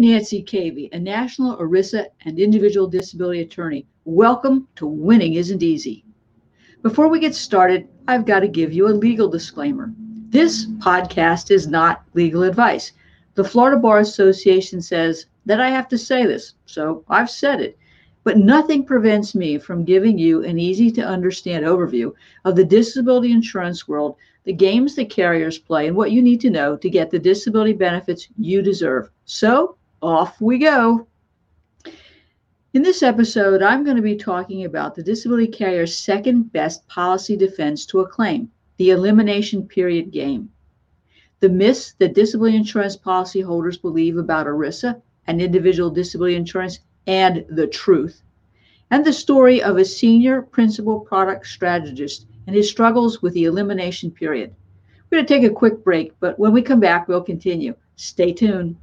Nancy Cavey, a national ERISA and individual disability attorney. Welcome to Winning Isn't Easy. Before we get started, I've got to give you a legal disclaimer. This podcast is not legal advice. The Florida Bar Association says that I have to say this, so I've said it. But nothing prevents me from giving you an easy to understand overview of the disability insurance world, the games the carriers play, and what you need to know to get the disability benefits you deserve. So, off we go. In this episode, I'm going to be talking about the disability carrier's second best policy defense to a claim the elimination period game. The myths that disability insurance policyholders believe about ERISA and individual disability insurance and the truth, and the story of a senior principal product strategist and his struggles with the elimination period. We're going to take a quick break, but when we come back, we'll continue. Stay tuned.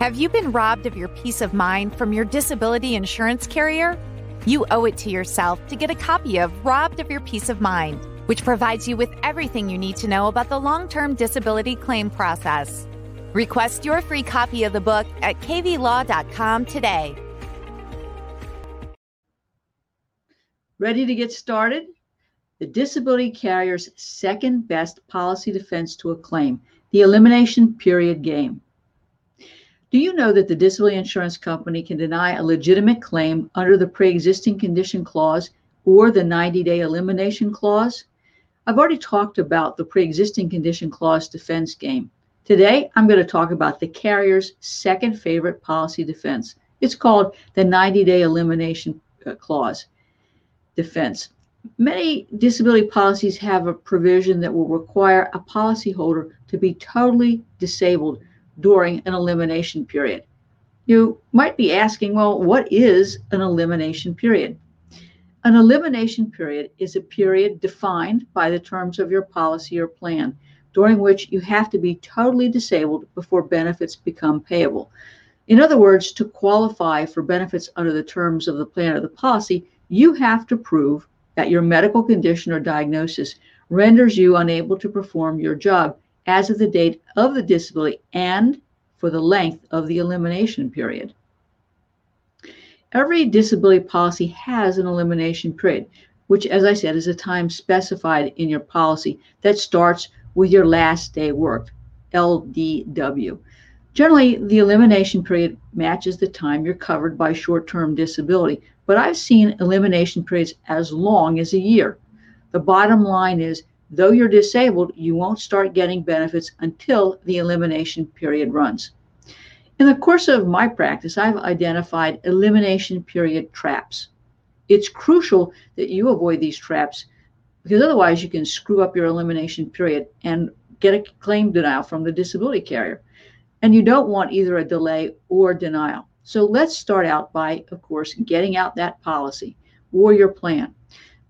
Have you been robbed of your peace of mind from your disability insurance carrier? You owe it to yourself to get a copy of Robbed of Your Peace of Mind, which provides you with everything you need to know about the long term disability claim process. Request your free copy of the book at caveylaw.com today. Ready to get started? The disability carrier's second best policy defense to a claim the elimination period game. Do you know that the disability insurance company can deny a legitimate claim under the pre existing condition clause or the 90 day elimination clause? I've already talked about the pre existing condition clause defense game. Today, I'm going to talk about the carrier's second favorite policy defense. It's called the 90 day elimination uh, clause defense. Many disability policies have a provision that will require a policyholder to be totally disabled during an elimination period. You might be asking, well, what is an elimination period? An elimination period is a period defined by the terms of your policy or plan during which you have to be totally disabled before benefits become payable. In other words, to qualify for benefits under the terms of the plan or the policy, you have to prove that your medical condition or diagnosis renders you unable to perform your job as of the date of the disability and for the length of the elimination period. Every disability policy has an elimination period, which, as I said, is a time specified in your policy that starts with your last day worked, LDW. Generally, the elimination period matches the time you're covered by short term disability, but I've seen elimination periods as long as a year. The bottom line is, though you're disabled, you won't start getting benefits until the elimination period runs. In the course of my practice, I've identified elimination period traps. It's crucial that you avoid these traps because otherwise you can screw up your elimination period and get a claim denial from the disability carrier. And you don't want either a delay or denial. So let's start out by, of course, getting out that policy or your plan.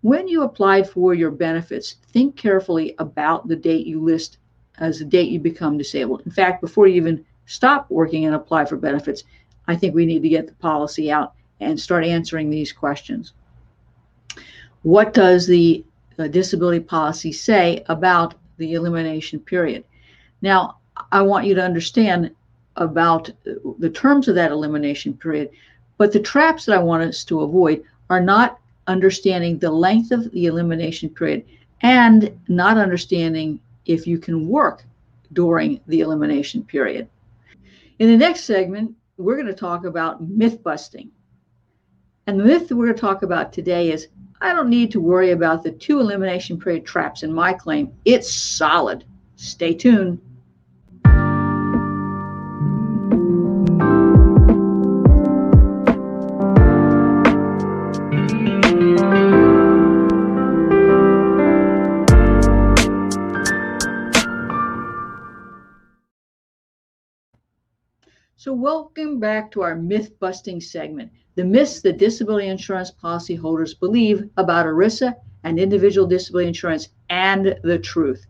When you apply for your benefits, think carefully about the date you list as the date you become disabled. In fact, before you even stop working and apply for benefits, I think we need to get the policy out and start answering these questions. What does the uh, disability policy say about the elimination period. Now, I want you to understand about the terms of that elimination period, but the traps that I want us to avoid are not understanding the length of the elimination period and not understanding if you can work during the elimination period. In the next segment, we're going to talk about myth busting. And the myth that we're going to talk about today is I don't need to worry about the two elimination period traps in my claim. It's solid. Stay tuned. So, welcome back to our myth busting segment the myths that disability insurance policyholders believe about ERISA and individual disability insurance and the truth.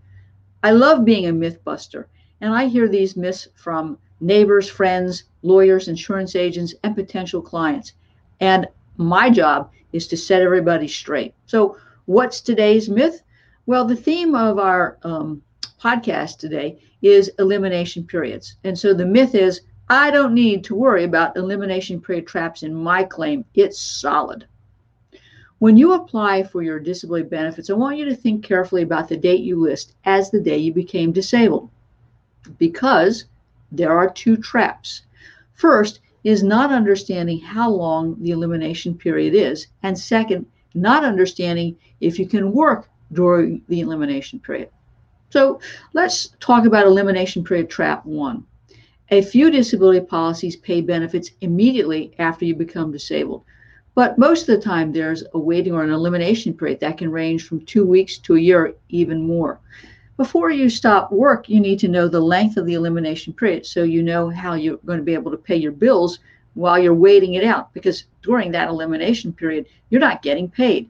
I love being a myth buster, and I hear these myths from neighbors, friends, lawyers, insurance agents, and potential clients. And my job is to set everybody straight. So, what's today's myth? Well, the theme of our um, podcast today is elimination periods. And so the myth is I don't need to worry about elimination period traps in my claim. It's solid. When you apply for your disability benefits, I want you to think carefully about the date you list as the day you became disabled because there are two traps. First is not understanding how long the elimination period is, and second, not understanding if you can work during the elimination period. So let's talk about elimination period trap one. A few disability policies pay benefits immediately after you become disabled, but most of the time there's a waiting or an elimination period that can range from two weeks to a year, even more. Before you stop work, you need to know the length of the elimination period so you know how you're going to be able to pay your bills while you're waiting it out because during that elimination period, you're not getting paid.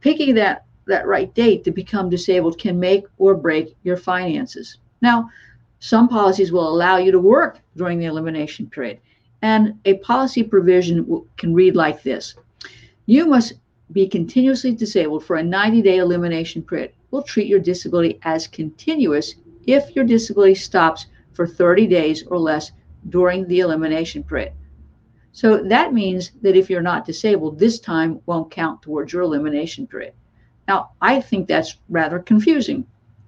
Picking that, that right date to become disabled can make or break your finances. Now, some policies will allow you to work during the elimination period, and a policy provision can read like this You must be continuously disabled for a 90 day elimination period We'll treat your disability as continuous if your disability stops for 30 days or less during the elimination period. So that means that if you're not disabled, this time won't count towards your elimination period. Now, I think that's rather confusing,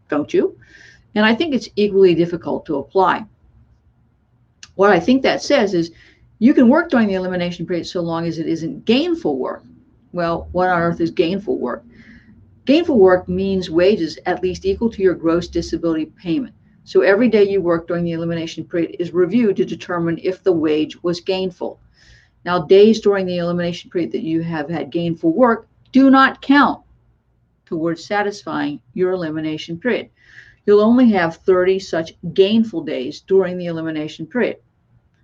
don't you? And I think it's equally difficult to apply. What I think that says is you can work during the elimination period so long as it isn't gainful work. Well, what on earth is gainful work? Gainful work means wages at least equal to your gross disability payment. So every day you work during the elimination period is reviewed to determine if the wage was gainful. Now, days during the elimination period that you have had gainful work do not count towards satisfying your elimination period. You'll only have 30 such gainful days during the elimination period.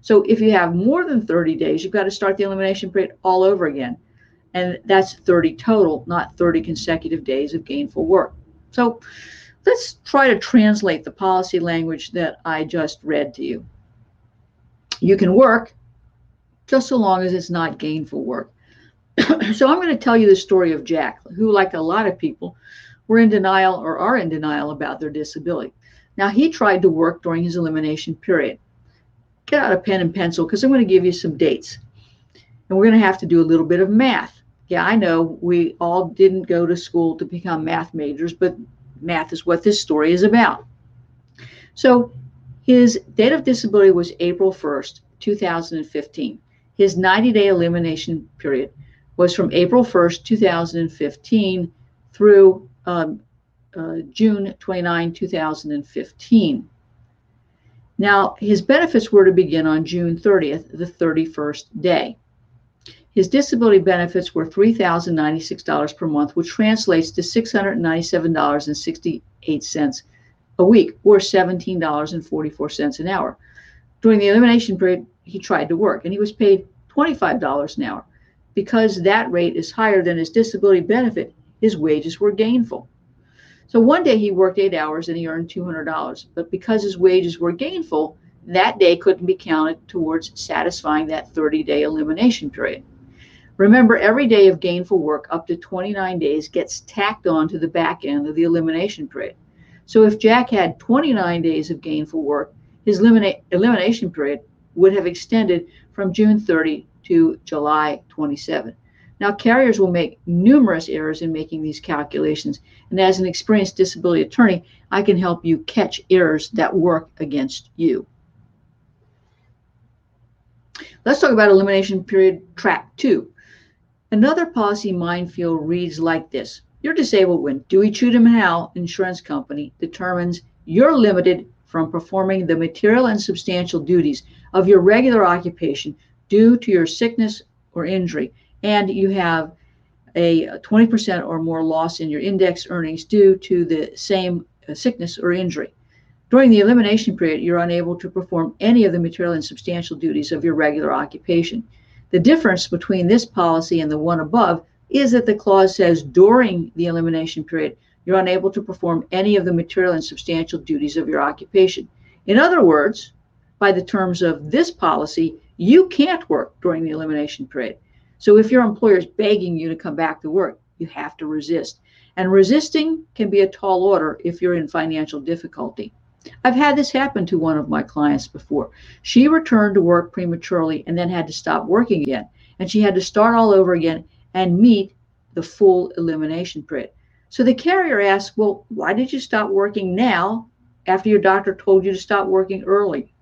So if you have more than 30 days, you've got to start the elimination period all over again and that's 30 total, not 30 consecutive days of gainful work. So let's try to translate the policy language that I just read to you. You can work just so long as it's not gainful work. so I'm going to tell you the story of Jack, who, like a lot of people, were in denial or are in denial about their disability. Now, he tried to work during his elimination period. Get out a pen and pencil because I'm going to give you some dates. And we're going to have to do a little bit of math yeah, I know we all didn't go to school to become math majors, but math is what this story is about. So his date of disability was April 1st, 2015. His 90 day elimination period was from April 1st, 2015 through uh, June 29, 2015. Now, his benefits were to begin on June 30th, the 31st day. His disability benefits were $3,096 per month, which translates to $697.68 a week, or $17.44 an hour. During the elimination period, he tried to work and he was paid $25 an hour. Because that rate is higher than his disability benefit, his wages were gainful. So one day he worked eight hours and he earned $200. But because his wages were gainful, that day couldn't be counted towards satisfying that 30 day elimination period. Remember, every day of gainful work up to 29 days gets tacked on to the back end of the elimination period. So if Jack had 29 days of gainful work, his elimina- elimination period would have extended from June 30 to July 27. Now, carriers will make numerous errors in making these calculations, and as an experienced disability attorney, I can help you catch errors that work against you. Let's talk about elimination period trap two. Another policy minefield reads like this You're disabled when Dewey Cheatham Howe Insurance Company determines you're limited from performing the material and substantial duties of your regular occupation due to your sickness or injury, and you have a 20% or more loss in your index earnings due to the same uh, sickness or injury. During the elimination period, you're unable to perform any of the material and substantial duties of your regular occupation. The difference between this policy and the one above is that the clause says during the elimination period, you're unable to perform any of the material and substantial duties of your occupation. In other words, by the terms of this policy, you can't work during the elimination period. So if your employer is begging you to come back to work, you have to resist. And resisting can be a tall order if you're in financial difficulty. I've had this happen to one of my clients before. She returned to work prematurely and then had to stop working again. And she had to start all over again and meet the full elimination period. So the carrier asked, Well, why did you stop working now after your doctor told you to stop working early?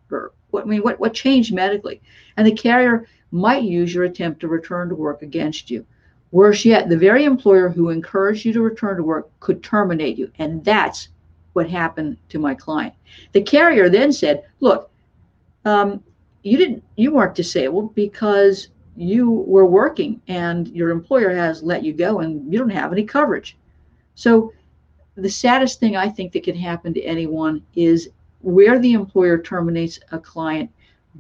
What I mean, what, what changed medically? And the carrier might use your attempt to return to work against you. Worse yet, the very employer who encouraged you to return to work could terminate you. And that's what happened to my client. The carrier then said, Look, um, you didn't you weren't disabled because you were working and your employer has let you go and you don't have any coverage. So the saddest thing I think that can happen to anyone is where the employer terminates a client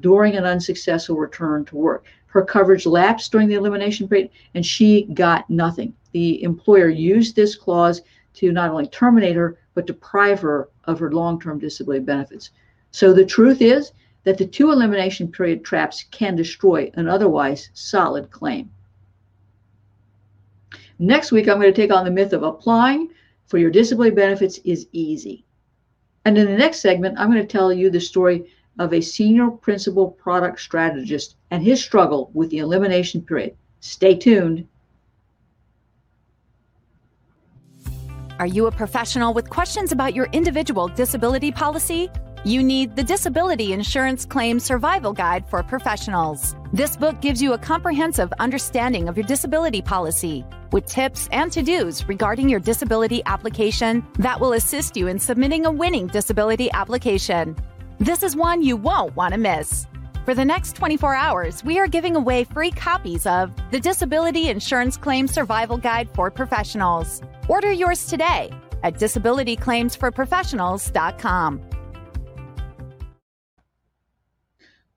during an unsuccessful return to work. Her coverage lapsed during the elimination period and she got nothing. The employer used this clause to not only terminate her, but deprive her of her long term disability benefits. So the truth is that the two elimination period traps can destroy an otherwise solid claim. Next week, I'm going to take on the myth of applying for your disability benefits is easy. And in the next segment, I'm going to tell you the story of a senior principal product strategist and his struggle with the elimination period. Stay tuned. Are you a professional with questions about your individual disability policy? You need the Disability Insurance Claim Survival Guide for Professionals. This book gives you a comprehensive understanding of your disability policy with tips and to dos regarding your disability application that will assist you in submitting a winning disability application. This is one you won't want to miss. For the next 24 hours, we are giving away free copies of the Disability Insurance Claim Survival Guide for Professionals. Order yours today at disabilityclaimsforprofessionals.com.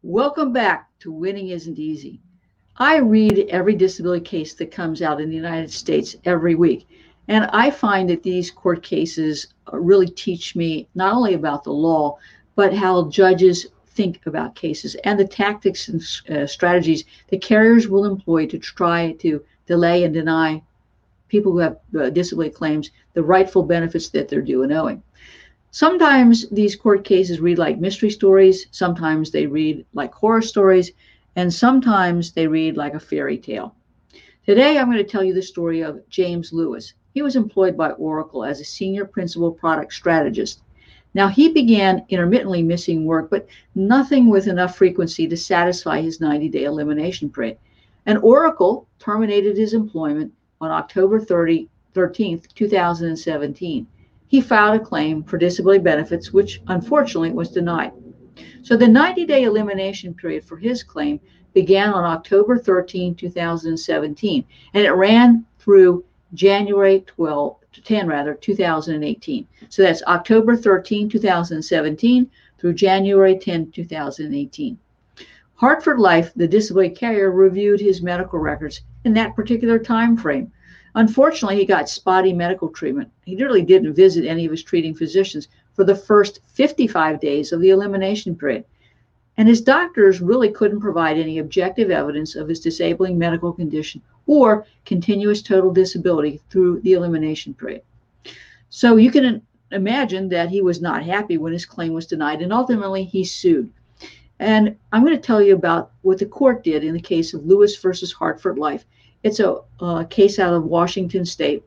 Welcome back to Winning Isn't Easy. I read every disability case that comes out in the United States every week, and I find that these court cases really teach me not only about the law, but how judges think about cases and the tactics and uh, strategies the carriers will employ to try to delay and deny people who have uh, disability claims the rightful benefits that they're due and owing. Sometimes these court cases read like mystery stories, sometimes they read like horror stories, and sometimes they read like a fairy tale. Today, I'm going to tell you the story of James Lewis. He was employed by Oracle as a senior principal product strategist. Now, he began intermittently missing work, but nothing with enough frequency to satisfy his 90 day elimination period. And Oracle terminated his employment on October 30, 13th, 2017. He filed a claim for disability benefits, which unfortunately was denied. So the 90 day elimination period for his claim began on October 13, 2017, and it ran through January 12, 10 rather 2018 so that's october 13 2017 through january 10 2018 hartford life the disability carrier reviewed his medical records in that particular time frame unfortunately he got spotty medical treatment. He really didn't visit any of his treating physicians for the first 55 days of the elimination period and his doctors really couldn't provide any objective evidence of his disabling medical condition or continuous total disability through the elimination period. So you can imagine that he was not happy when his claim was denied, and ultimately he sued. And I'm going to tell you about what the court did in the case of Lewis versus Hartford Life. It's a, a case out of Washington State.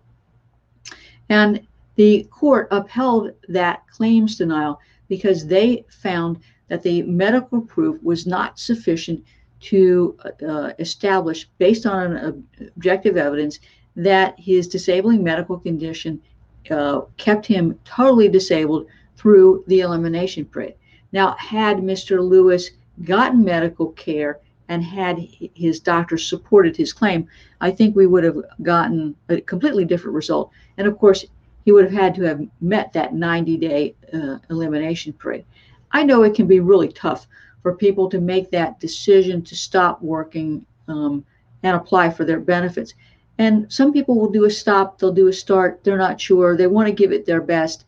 And the court upheld that claims denial because they found that the medical proof was not sufficient to uh, establish, based on objective evidence, that his disabling medical condition uh, kept him totally disabled through the elimination period. Now, had Mr. Lewis gotten medical care and had his doctor supported his claim, I think we would have gotten a completely different result. And of course, he would have had to have met that 90 day uh, elimination period. I know it can be really tough for people to make that decision to stop working um, and apply for their benefits. And some people will do a stop, they'll do a start, they're not sure, they want to give it their best.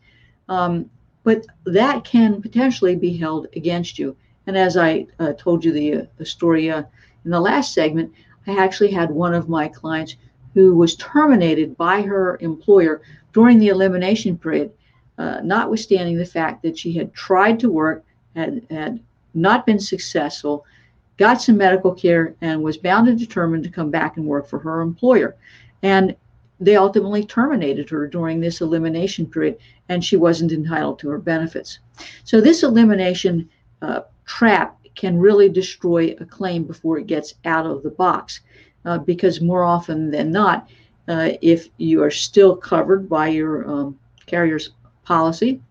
Um, but that can potentially be held against you. And as I uh, told you the, uh, the story uh, in the last segment, I actually had one of my clients who was terminated by her employer during the elimination period, uh, notwithstanding the fact that she had tried to work, had, had not been successful, got some medical care, and was bound and determined to come back and work for her employer. And they ultimately terminated her during this elimination period, and she wasn't entitled to her benefits. So, this elimination uh, trap can really destroy a claim before it gets out of the box, uh, because more often than not, uh, if you are still covered by your um, carrier's policy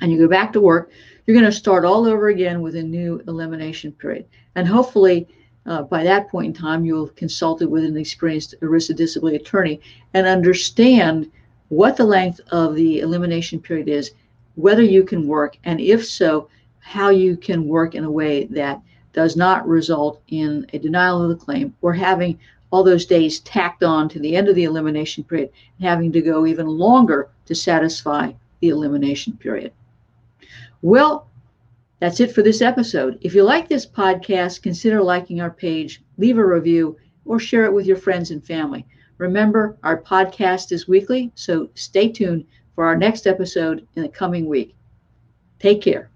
and you go back to work, you're going to start all over again with a new elimination period. And hopefully, uh, by that point in time, you'll have consulted with an experienced ERISA disability attorney and understand what the length of the elimination period is, whether you can work, and if so, how you can work in a way that does not result in a denial of the claim or having all those days tacked on to the end of the elimination period and having to go even longer to satisfy the elimination period. Well, that's it for this episode. If you like this podcast, consider liking our page, leave a review, or share it with your friends and family. Remember, our podcast is weekly, so stay tuned for our next episode in the coming week. Take care.